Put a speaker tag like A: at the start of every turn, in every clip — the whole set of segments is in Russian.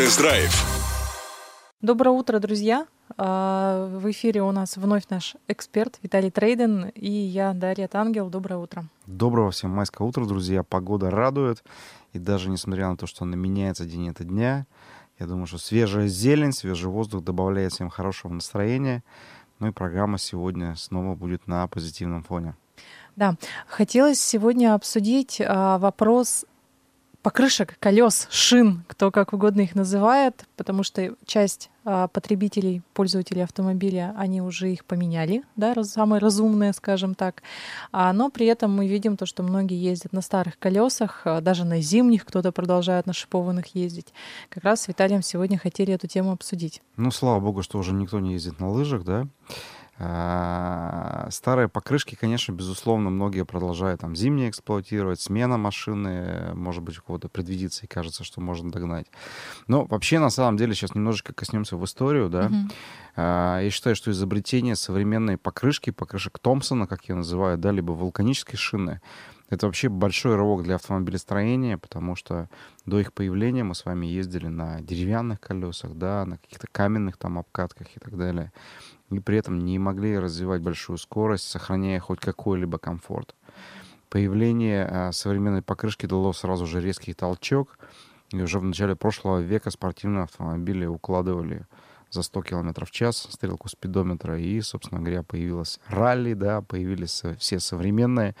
A: Тест-драйв.
B: Доброе утро, друзья! А, в эфире у нас вновь наш эксперт Виталий Трейден и я, Дарья Тангел. Доброе утро.
C: Доброго всем майского утра, друзья. Погода радует. И даже несмотря на то, что она меняется день ото дня, я думаю, что свежая зелень, свежий воздух добавляет всем хорошего настроения. Ну и программа сегодня снова будет на позитивном фоне.
B: Да, хотелось сегодня обсудить а, вопрос покрышек, колес, шин, кто как угодно их называет, потому что часть а, потребителей, пользователей автомобиля, они уже их поменяли, да, самые разумные, скажем так. А, но при этом мы видим то, что многие ездят на старых колесах, а, даже на зимних кто-то продолжает на шипованных ездить. Как раз с Виталием сегодня хотели эту тему обсудить.
C: Ну, слава богу, что уже никто не ездит на лыжах, да. А, старые покрышки, конечно, безусловно, многие продолжают там зимние эксплуатировать, смена машины, может быть, у кого-то предвидится и кажется, что можно догнать. Но вообще, на самом деле, сейчас немножечко коснемся в историю, да. Uh-huh. Я считаю, что изобретение современной покрышки, покрышек Томпсона, как я называю, да, либо вулканической шины, это вообще большой рывок для автомобилестроения, потому что до их появления мы с вами ездили на деревянных колесах, да, на каких-то каменных там обкатках и так далее и при этом не могли развивать большую скорость, сохраняя хоть какой-либо комфорт. Появление а, современной покрышки дало сразу же резкий толчок, и уже в начале прошлого века спортивные автомобили укладывали за 100 км в час стрелку спидометра, и, собственно говоря, появилась ралли, да, появились все современные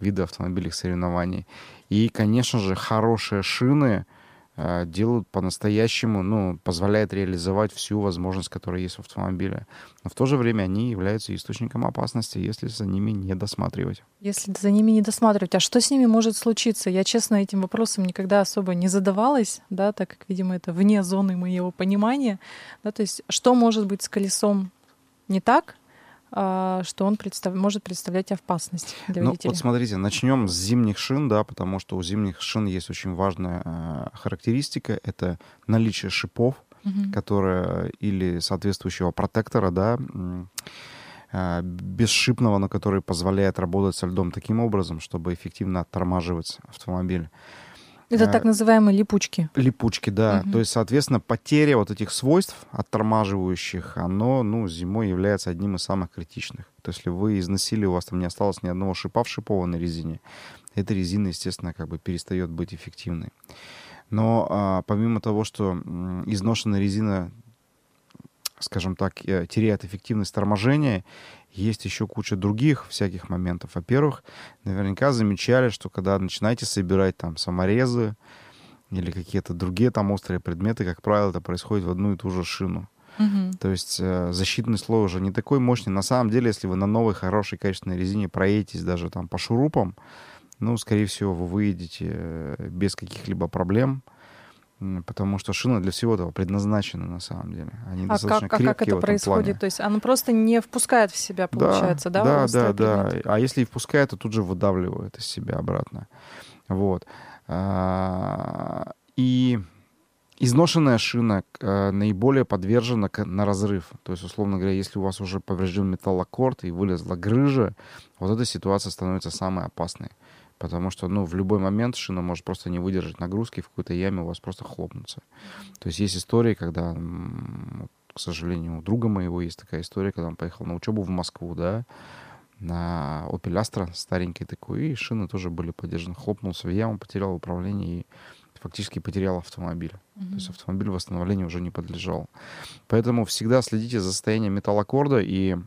C: виды автомобильных соревнований. И, конечно же, хорошие шины — делают по-настоящему, ну, позволяет реализовать всю возможность, которая есть в автомобиле. Но в то же время они являются источником опасности, если за ними не досматривать.
B: Если за ними не досматривать, а что с ними может случиться? Я, честно, этим вопросом никогда особо не задавалась, да, так как, видимо, это вне зоны моего понимания. Да, то есть что может быть с колесом не так, а, что он представ... может представлять опасность для
C: ну,
B: водителя.
C: Вот смотрите, начнем с зимних шин, да, потому что у зимних шин есть очень важная э, характеристика, это наличие шипов, угу. которые или соответствующего протектора, да, э, бесшипного, на который позволяет работать со льдом таким образом, чтобы эффективно оттормаживать автомобиль.
B: Это так называемые липучки.
C: Липучки, да. Угу. То есть, соответственно, потеря вот этих свойств оттормаживающих, оно, ну, зимой является одним из самых критичных. То есть, если вы износили, у вас там не осталось ни одного шипа в шипованной резине, эта резина, естественно, как бы перестает быть эффективной. Но а, помимо того, что изношенная резина скажем так, э, теряет эффективность торможения, есть еще куча других всяких моментов. Во-первых, наверняка замечали, что когда начинаете собирать там саморезы или какие-то другие там острые предметы, как правило, это происходит в одну и ту же шину. Угу. То есть э, защитный слой уже не такой мощный. На самом деле, если вы на новой, хорошей, качественной резине проедетесь даже там по шурупам, ну, скорее всего, вы выедете э, без каких-либо проблем потому что шины для всего этого предназначены на самом деле. Они
B: а
C: достаточно
B: как, а как это происходит?
C: Плане.
B: То есть оно просто не впускает в себя, получается, да?
C: Да, да, да, да. А если и впускает, то тут же выдавливает из себя обратно. Вот. А, и изношенная шина э, наиболее подвержена на разрыв. То есть, условно говоря, если у вас уже поврежден металлокорд и вылезла грыжа, вот эта ситуация становится самой опасной потому что, ну, в любой момент шина может просто не выдержать нагрузки, в какой-то яме у вас просто хлопнуться. То есть есть истории, когда, к сожалению, у друга моего есть такая история, когда он поехал на учебу в Москву, да, на Opel Astra старенький такой, и шины тоже были поддержаны. Хлопнулся в яму, потерял управление и фактически потерял автомобиль. Mm-hmm. То есть автомобиль восстановлению уже не подлежал. Поэтому всегда следите за состоянием металлокорда и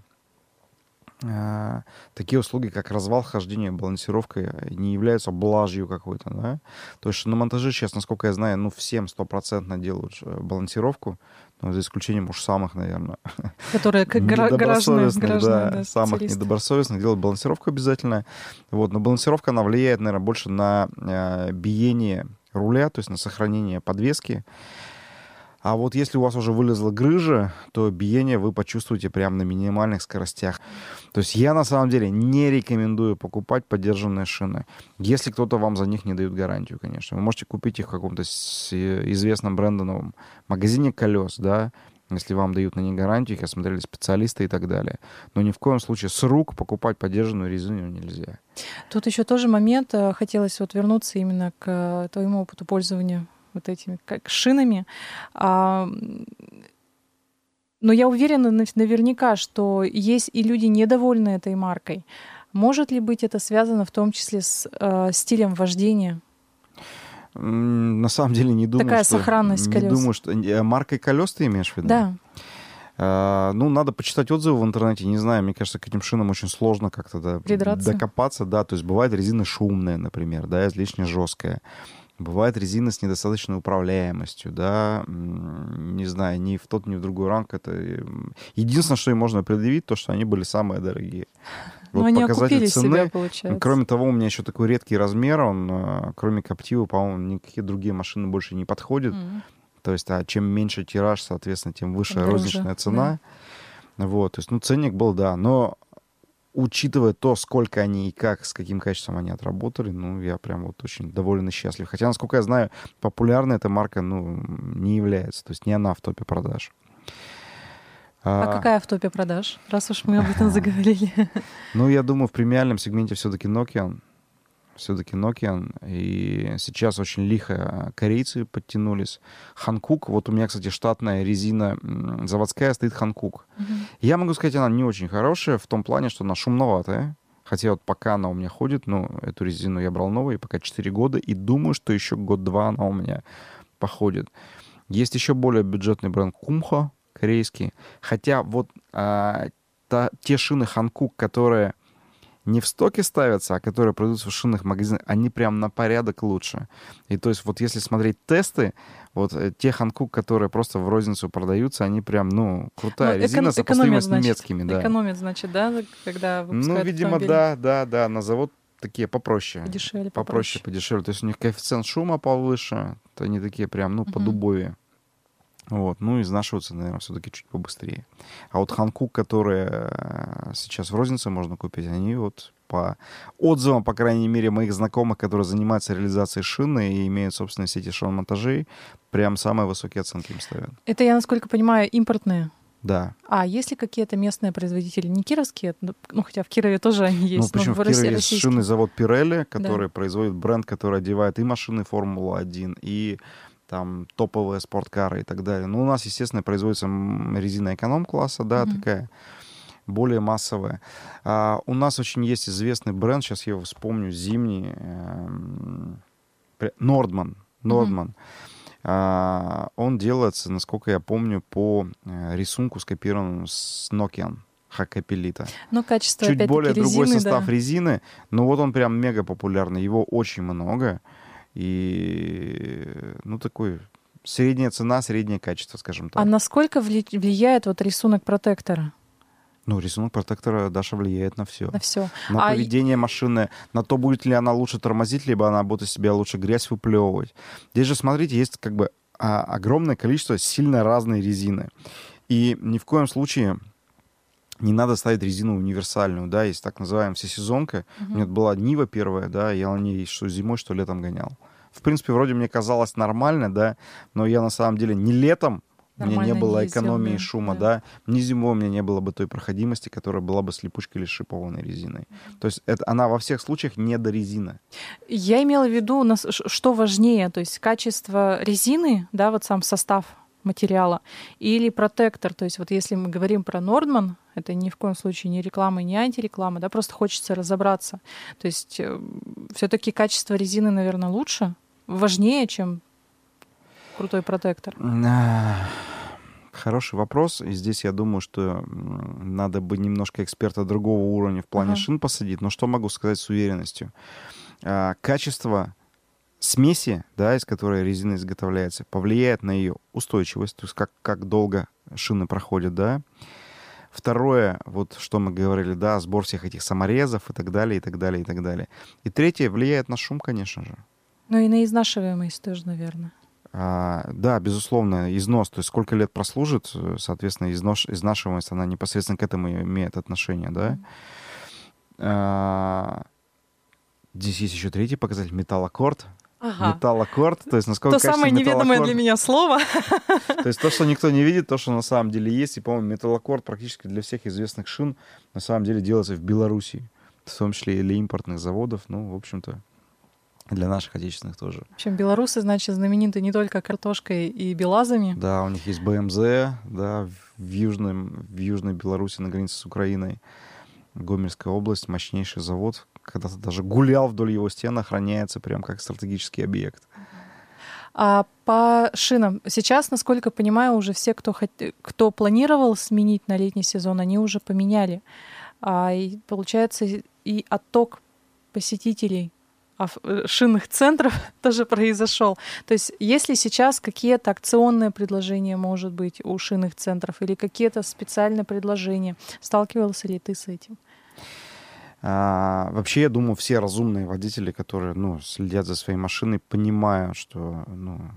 C: такие услуги, как развал хождения, балансировка, не являются блажью какой-то, да. То есть на монтаже сейчас, насколько я знаю, ну, всем стопроцентно делают э, балансировку, ну, за исключением уж самых, наверное,
B: которые как граждане,
C: да, да, самых недобросовестных делают балансировку обязательно. Вот, но балансировка, она влияет, наверное, больше на э, биение руля, то есть на сохранение подвески. А вот если у вас уже вылезла грыжа, то биение вы почувствуете прямо на минимальных скоростях. То есть я на самом деле не рекомендую покупать поддержанные шины. Если кто-то вам за них не дает гарантию, конечно. Вы можете купить их в каком-то известном брендовом магазине колес, да, если вам дают на них гарантию, их осмотрели специалисты и так далее. Но ни в коем случае с рук покупать поддержанную резину нельзя.
B: Тут еще тоже момент, э, хотелось вот вернуться именно к твоему опыту пользования вот этими как шинами. А, но я уверена наверняка, что есть и люди недовольны этой маркой. Может ли быть это связано в том числе с э, стилем вождения?
C: На самом деле не думаю,
B: Такая
C: что...
B: сохранность
C: не
B: колес.
C: думаю, что... Э, маркой колес ты имеешь в виду?
B: Да.
C: Uh, ну, надо почитать отзывы в интернете. Не знаю, мне кажется, к этим шинам очень сложно как-то да, докопаться. Да, то есть бывает резина шумная, например, да, излишне жесткая. Бывает резина с недостаточной управляемостью, да, не знаю, ни в тот, ни в другой ранг. Это единственное, что им можно предъявить, то, что они были самые дорогие.
B: Вот Но они показатель цены. Себя, получается.
C: Кроме того, у меня еще такой редкий размер, он, э, кроме Коптива, по-моему, никакие другие машины больше не подходят. Mm-hmm. То есть, а чем меньше тираж, соответственно, тем выше Дороже, розничная цена. Да. Вот, то есть, ну, ценник был, да, но учитывая то, сколько они и как, с каким качеством они отработали, ну, я прям вот очень доволен и счастлив. Хотя, насколько я знаю, популярная эта марка, ну, не является, то есть не она в топе продаж.
B: А, а какая в топе продаж, раз уж мы об этом заговорили?
C: Ну, я думаю, в премиальном сегменте все-таки Nokia все-таки Nokia. И сейчас очень лихо корейцы подтянулись. Ханкук, вот у меня, кстати, штатная резина заводская стоит Ханкук. Угу. Я могу сказать, она не очень хорошая в том плане, что она шумноватая. Хотя вот пока она у меня ходит, ну, эту резину я брал новую, пока 4 года, и думаю, что еще год-два она у меня походит. Есть еще более бюджетный бренд Кумхо, корейский. Хотя вот а, та, те шины Ханкук, которые не в стоке ставятся, а которые продаются в шинных магазинах, они прям на порядок лучше. И то есть вот если смотреть тесты, вот э, те Ханкук, которые просто в розницу продаются, они прям, ну, крутая ну, резина, сопоставимая с немецкими. Да.
B: Экономит, значит, да, когда
C: Ну, видимо, автомобиль. да, да, да, на завод такие попроще.
B: Подешевле,
C: попроще. Попроще, подешевле. То есть у них коэффициент шума повыше, то они такие прям, ну, угу. по дубове. Вот. Ну, изнашиваются, наверное, все-таки чуть побыстрее. А вот Ханкук, которые э, сейчас в рознице можно купить, они вот по отзывам, по крайней мере, моих знакомых, которые занимаются реализацией шины и имеют собственные сети шин-монтажей, прям самые высокие оценки им ставят.
B: Это, я насколько понимаю, импортные?
C: Да.
B: А есть ли какие-то местные производители, не кировские, ну, хотя в Кирове тоже они ну, есть.
C: Ну, причем в, в Кирове есть шинный завод Пирелли, который да. производит бренд, который одевает и машины Формула-1, и там топовые спорткары и так далее. Ну, у нас, естественно, производится резина эконом-класса, да, mm-hmm. такая более массовая. А, у нас очень есть известный бренд, сейчас я его вспомню, зимний, Нордман. Нордман. А, он делается, насколько я помню, по э, рисунку, скопированному с Nokian. Хакапелита.
B: Ну, качество,
C: Чуть более
B: резины,
C: другой состав да. резины, но вот он прям мега популярный. Его очень много. И, ну, такой средняя цена, среднее качество, скажем так.
B: А насколько влияет вот рисунок протектора?
C: Ну, рисунок протектора Даша влияет на все.
B: На все.
C: На а поведение машины, на то, будет ли она лучше тормозить, либо она будет из себя лучше грязь выплевывать. Здесь же, смотрите, есть как бы а, огромное количество сильно разной резины. И ни в коем случае не надо ставить резину универсальную, да, есть так называемая всесезонка. Uh-huh. У меня была Нива первая, да, я на ней что зимой, что летом гонял. В принципе, вроде мне казалось нормально, да, но я на самом деле не летом у меня не было ездил, экономии да, шума, да. да. Ни зимой у меня не было бы той проходимости, которая была бы с липучкой или шипованной резиной. То есть это, она во всех случаях не до резины.
B: Я имела в виду, что важнее, то есть качество резины, да, вот сам состав материала, или протектор. То есть вот если мы говорим про Нордман, это ни в коем случае не реклама, не антиреклама, да, просто хочется разобраться. То есть э, все-таки качество резины, наверное, лучше, важнее, чем крутой протектор.
C: Хороший вопрос. И здесь я думаю, что надо бы немножко эксперта другого уровня в плане ага. шин посадить. Но что могу сказать с уверенностью? А, качество смеси, да, из которой резина изготовляется, повлияет на ее устойчивость, то есть как, как долго шины проходят, да. Второе, вот что мы говорили, да, сбор всех этих саморезов и так далее, и так далее, и так далее. И третье, влияет на шум, конечно же.
B: Ну и на изнашиваемость тоже, наверное.
C: А, да, безусловно, износ, то есть сколько лет прослужит, соответственно, износ, изнашиваемость, она непосредственно к этому имеет отношение, да. А, здесь есть еще третий показатель, металлокорд. Ага. Металлокорд, то есть насколько
B: То самое неведомое для меня слово.
C: То есть то, что никто не видит, то, что на самом деле есть. И, по-моему, металлокорд практически для всех известных шин на самом деле делается в Беларуси. В том числе и для импортных заводов. Ну, в общем-то, Для наших отечественных тоже.
B: В общем, белорусы, значит, знамениты не только картошкой и белазами.
C: Да, у них есть БМЗ, да, в, южном, в Южной Беларуси на границе с Украиной. Гомельская область, мощнейший завод. Когда-то даже гулял вдоль его стен, охраняется прям как стратегический объект.
B: А по шинам сейчас, насколько понимаю, уже все, кто, хот... кто планировал сменить на летний сезон, они уже поменяли. А, и получается и отток посетителей э, шинных центров тоже произошел. То есть если сейчас какие-то акционные предложения, может быть, у шинных центров или какие-то специальные предложения, сталкивался ли ты с этим?
C: А, вообще, я думаю, все разумные водители, которые ну, следят за своей машиной, понимают, что ну,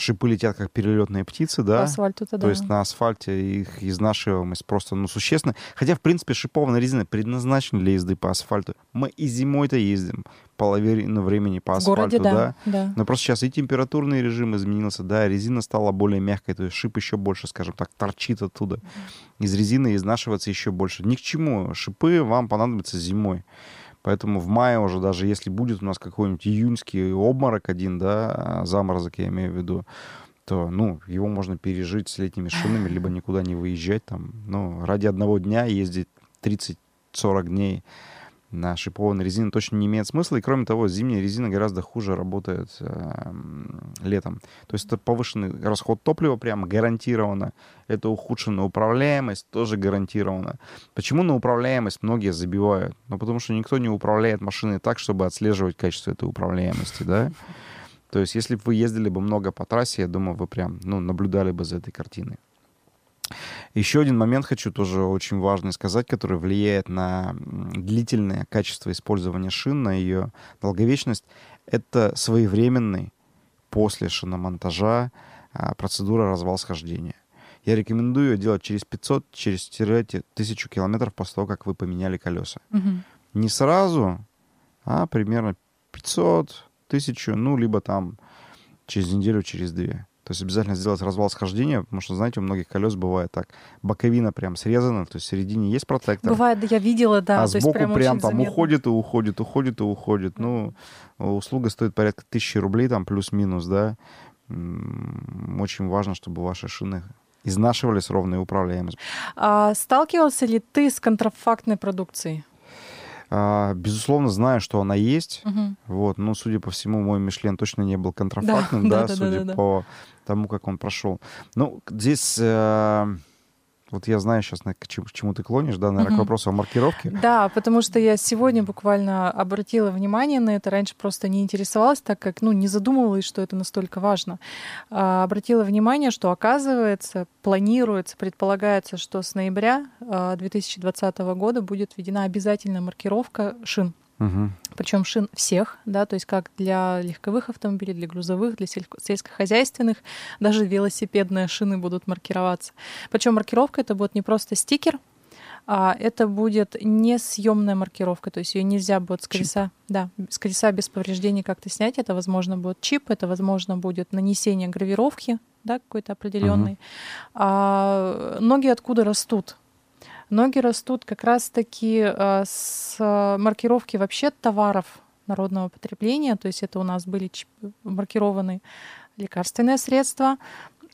C: шипы летят как перелетные птицы, да.
B: По асфальту-то,
C: То есть на асфальте их изнашиваемость просто, ну, существенно. Хотя, в принципе, шипованная резина предназначена для езды по асфальту. Мы и зимой-то ездим половину времени по асфальту,
B: городе, да,
C: да.
B: да.
C: Но просто сейчас и температурный режим изменился, да, резина стала более мягкой, то есть шип еще больше, скажем так, торчит оттуда. Из резины изнашиваться еще больше. Ни к чему. Шипы вам понадобятся зимой. Поэтому в мае уже, даже если будет у нас какой-нибудь июньский обморок один, да, заморозок я имею в виду, то, ну, его можно пережить с летними шинами, либо никуда не выезжать там. Ну, ради одного дня ездить 30-40 дней на шипованной резине точно не имеет смысла. И кроме того, зимняя резина гораздо хуже работает э, летом. То есть это повышенный расход топлива прямо гарантированно. Это ухудшенная управляемость тоже гарантированно. Почему на управляемость многие забивают? Ну, потому что никто не управляет машиной так, чтобы отслеживать качество этой управляемости, да? То есть если бы вы ездили бы много по трассе, я думаю, вы прям, ну, наблюдали бы за этой картиной. Еще один момент хочу тоже очень важный сказать, который влияет на длительное качество использования шин, на ее долговечность. Это своевременный после шиномонтажа а, процедура развал схождения. Я рекомендую ее делать через 500, через 1000 километров после того, как вы поменяли колеса.
B: Угу.
C: Не сразу, а примерно 500, 1000, ну, либо там через неделю, через две. То есть обязательно сделать развал схождения, потому что, знаете, у многих колес бывает так. Боковина прям срезана, то есть в середине есть протектор.
B: Бывает, я видела, да.
C: А сбоку
B: прям,
C: прям там
B: заметно.
C: уходит и уходит, уходит и уходит. Ну, услуга стоит порядка тысячи рублей, там плюс-минус, да. Очень важно, чтобы ваши шины изнашивались ровно и управляемость.
B: А сталкивался ли ты с контрафактной продукцией?
C: А, безусловно, знаю, что она есть.
B: Угу.
C: Вот, но, судя по всему, мой Мишлен точно не был контрафактным, да,
B: да, да,
C: судя
B: да, да.
C: по тому, как он прошел. Ну, здесь... э, вот я знаю сейчас, к чему, к чему ты клонишь, да, наверное,
B: Мгм.
C: к вопросу о маркировке.
B: Да, потому что я сегодня буквально обратила внимание на это. Раньше просто не интересовалась, так как ну, не задумывалась, что это настолько важно. А, обратила внимание, что оказывается, планируется, предполагается, что с ноября а, 2020 года будет введена обязательная маркировка шин.
C: Мгм.
B: Причем шин всех, да, то есть как для легковых автомобилей, для грузовых, для сельско- сельскохозяйственных, даже велосипедные шины будут маркироваться. Причем маркировка это будет не просто стикер, а это будет несъемная маркировка, то есть ее нельзя будет с
C: Чип.
B: колеса, да, с колеса без повреждений как-то снять. Это, возможно, будет чип, это, возможно, будет нанесение гравировки, да, какой-то определенной. А ноги откуда растут? Ноги растут как раз-таки а, с маркировки вообще товаров народного потребления, то есть это у нас были маркированы лекарственные средства,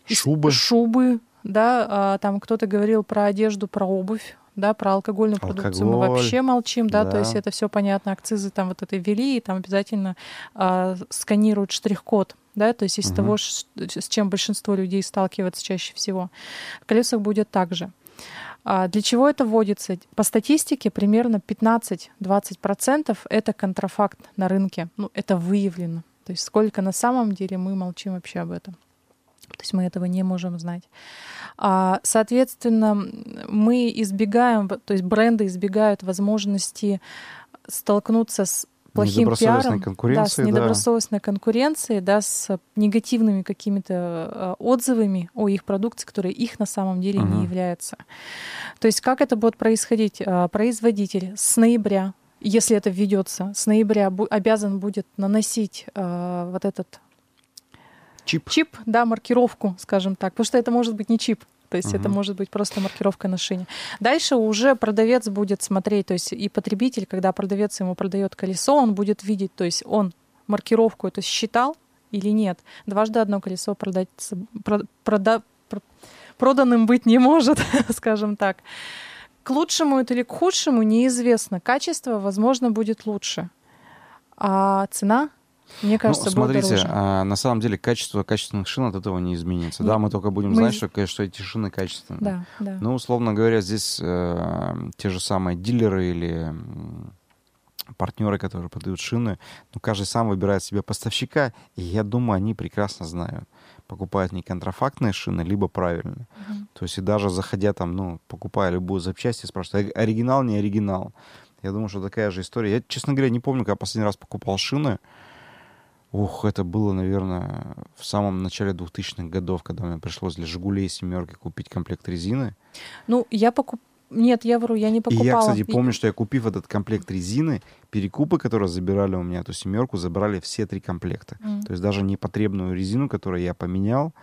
C: Шубы.
B: шубы, да, а, там кто-то говорил про одежду, про обувь, да, про алкогольную продукцию мы
C: Алкоголь,
B: вообще молчим, да, то
C: да.
B: есть это все понятно, акцизы там вот это ввели, и там обязательно а, сканируют штрих-код, да, то есть из
C: Мгм.
B: того, с чем большинство людей сталкивается чаще всего. В колесах будет так же. А Для чего это вводится? По статистике примерно 15-20% это контрафакт на рынке. Ну, это выявлено. То есть сколько на самом деле мы молчим вообще об этом. То есть мы этого не можем знать. А, Соответственно, мы избегаем, то есть бренды избегают возможности столкнуться с плохим
C: Недобросовестной
B: пиаром, да, с
C: конкуренцией, да.
B: недобросовестной конкуренцией, да, с негативными какими-то э, отзывами о их продукции, которые их на самом деле не
C: Мгм.
B: являются. То есть как это будет происходить? А, Производитель с ноября, если это введется, с ноября обязан будет наносить а, вот этот
C: Чип.
B: чип, да, маркировку, скажем так, потому что это может быть не чип, То есть
C: Мгм.
B: это может быть просто маркировка на шине. Дальше уже продавец будет смотреть, то есть и потребитель, когда продавец ему продает колесо, он будет видеть, то есть он маркировку эту считал или нет. Дважды одно колесо продать, про- прода- про- проданным быть не может, скажем так. К лучшему это или к худшему неизвестно. Качество, возможно, будет лучше. А цена, мне кажется,
C: ну, смотрите,
B: дороже.
C: а, на самом деле качество качественных шин от этого не изменится.
B: Не-
C: Да, мы только будем
B: мы
C: знать, что, конечно, эти шины качественные.
B: Да, да.
C: Ну, условно говоря, здесь э, те же самые дилеры или партнеры, которые продают шины, ну, каждый сам выбирает себе поставщика, и я думаю, они прекрасно знают, покупают не контрафактные шины, либо правильные.
B: Мгм.
C: То есть и даже заходя там, ну, покупая любую запчасти, спрашивают, «Ори- оригинал, не оригинал. Я думаю, что такая же история. Я, честно говоря, не помню, когда последний раз покупал шины. Ух, это было, наверное, в самом начале 2000-х годов, когда мне пришлось для «Жигулей» семерки купить комплект резины.
B: Ну, я покуп... Нет, я вру, я не покупала.
C: И я, кстати, помню, что я купив этот комплект резины, перекупы, которые забирали у меня эту семерку, забрали все три комплекта.
B: М.
C: То есть даже непотребную резину, которую я поменял,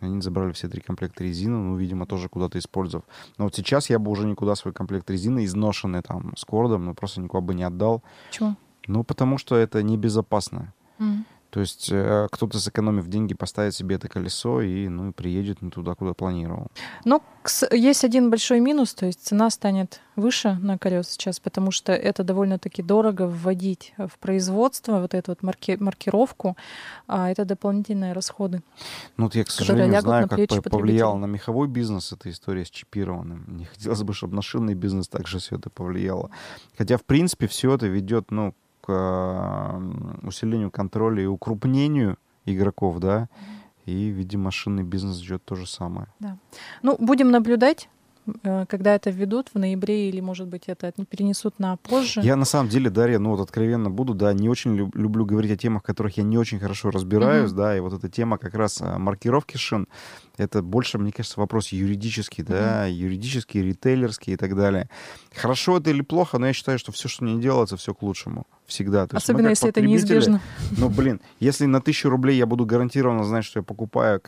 C: они забрали все три комплекта резины, ну, видимо, тоже куда-то использовав. Но вот сейчас я бы уже никуда свой комплект резины, изношенный там с кордом, ну, просто никуда бы не отдал.
B: Почему?
C: Ну, потому что это небезопасно. То есть э, кто-то, сэкономив деньги, поставит себе это колесо и, ну, приедет не туда, куда планировал.
B: Но есть один большой минус, то есть цена станет выше на колес сейчас, потому что это довольно-таки дорого вводить в производство, вот эту вот марки- маркировку, а это дополнительные расходы.
C: Ну, вот я, к сожалению, знаю,
B: на
C: как
B: плечи
C: по- повлияла
B: потребителей.
C: на меховой бизнес эта история с чипированным. Не хотелось бы, чтобы на шинный бизнес также все это повлияло. Хотя, в принципе, все это ведет, ну, к э, усилению контроля и укрупнению игроков, да, и, видимо, шинный бизнес ждет то же самое.
B: Ну, будем наблюдать, когда это введут в ноябре, или, может быть, это не перенесут на позже.
C: Я на самом деле, Дарья, ну вот откровенно буду, да, не очень люб- люблю говорить о темах, в которых я не очень хорошо разбираюсь,
B: Мгм.
C: да, и вот эта тема как раз а, маркировки шин, это больше, мне кажется, вопрос юридический, да, юридический, ритейлерский и так далее. Хорошо это или плохо, но я считаю, что все, что не делается, все к лучшему. Всегда. То есть
B: Особенно,
C: как
B: если это неизбежно.
C: Ну, блин, если на тысячу рублей я буду гарантированно знать, что я покупаю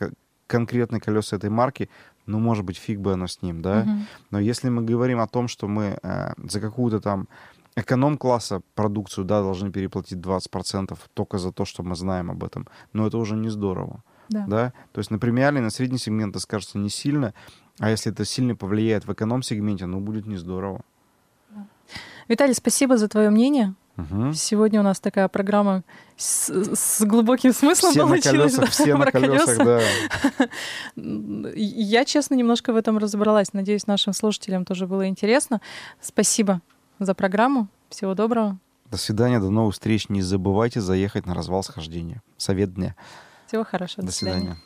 C: конкретные колеса этой марки, ну, может быть, фиг бы оно с ним, да.
B: Мгм.
C: Но если мы говорим о том, что мы э, за какую-то там эконом-класса продукцию, да, должны переплатить 20% только за то, что мы знаем об этом, но это уже не здорово,
B: Да.
C: да. То есть на премиальный, на средний сегмент это скажется не сильно, а если это сильно повлияет в эконом-сегменте, ну, будет не здорово.
B: Виталий, спасибо за твое мнение. Сегодня у нас такая программа с, с глубоким смыслом
C: Все на
B: получилась.
C: колесах,
B: да,
C: все на
B: про
C: колесах,
B: колеса.
C: да.
B: Я, честно, немножко в этом разобралась. Надеюсь, нашим слушателям тоже было интересно. Спасибо за программу. Всего доброго.
C: До свидания, до новых встреч. Не забывайте заехать на развал схождения. Совет дня.
B: Всего хорошего.
C: До свидания.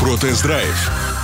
A: Протест-драйв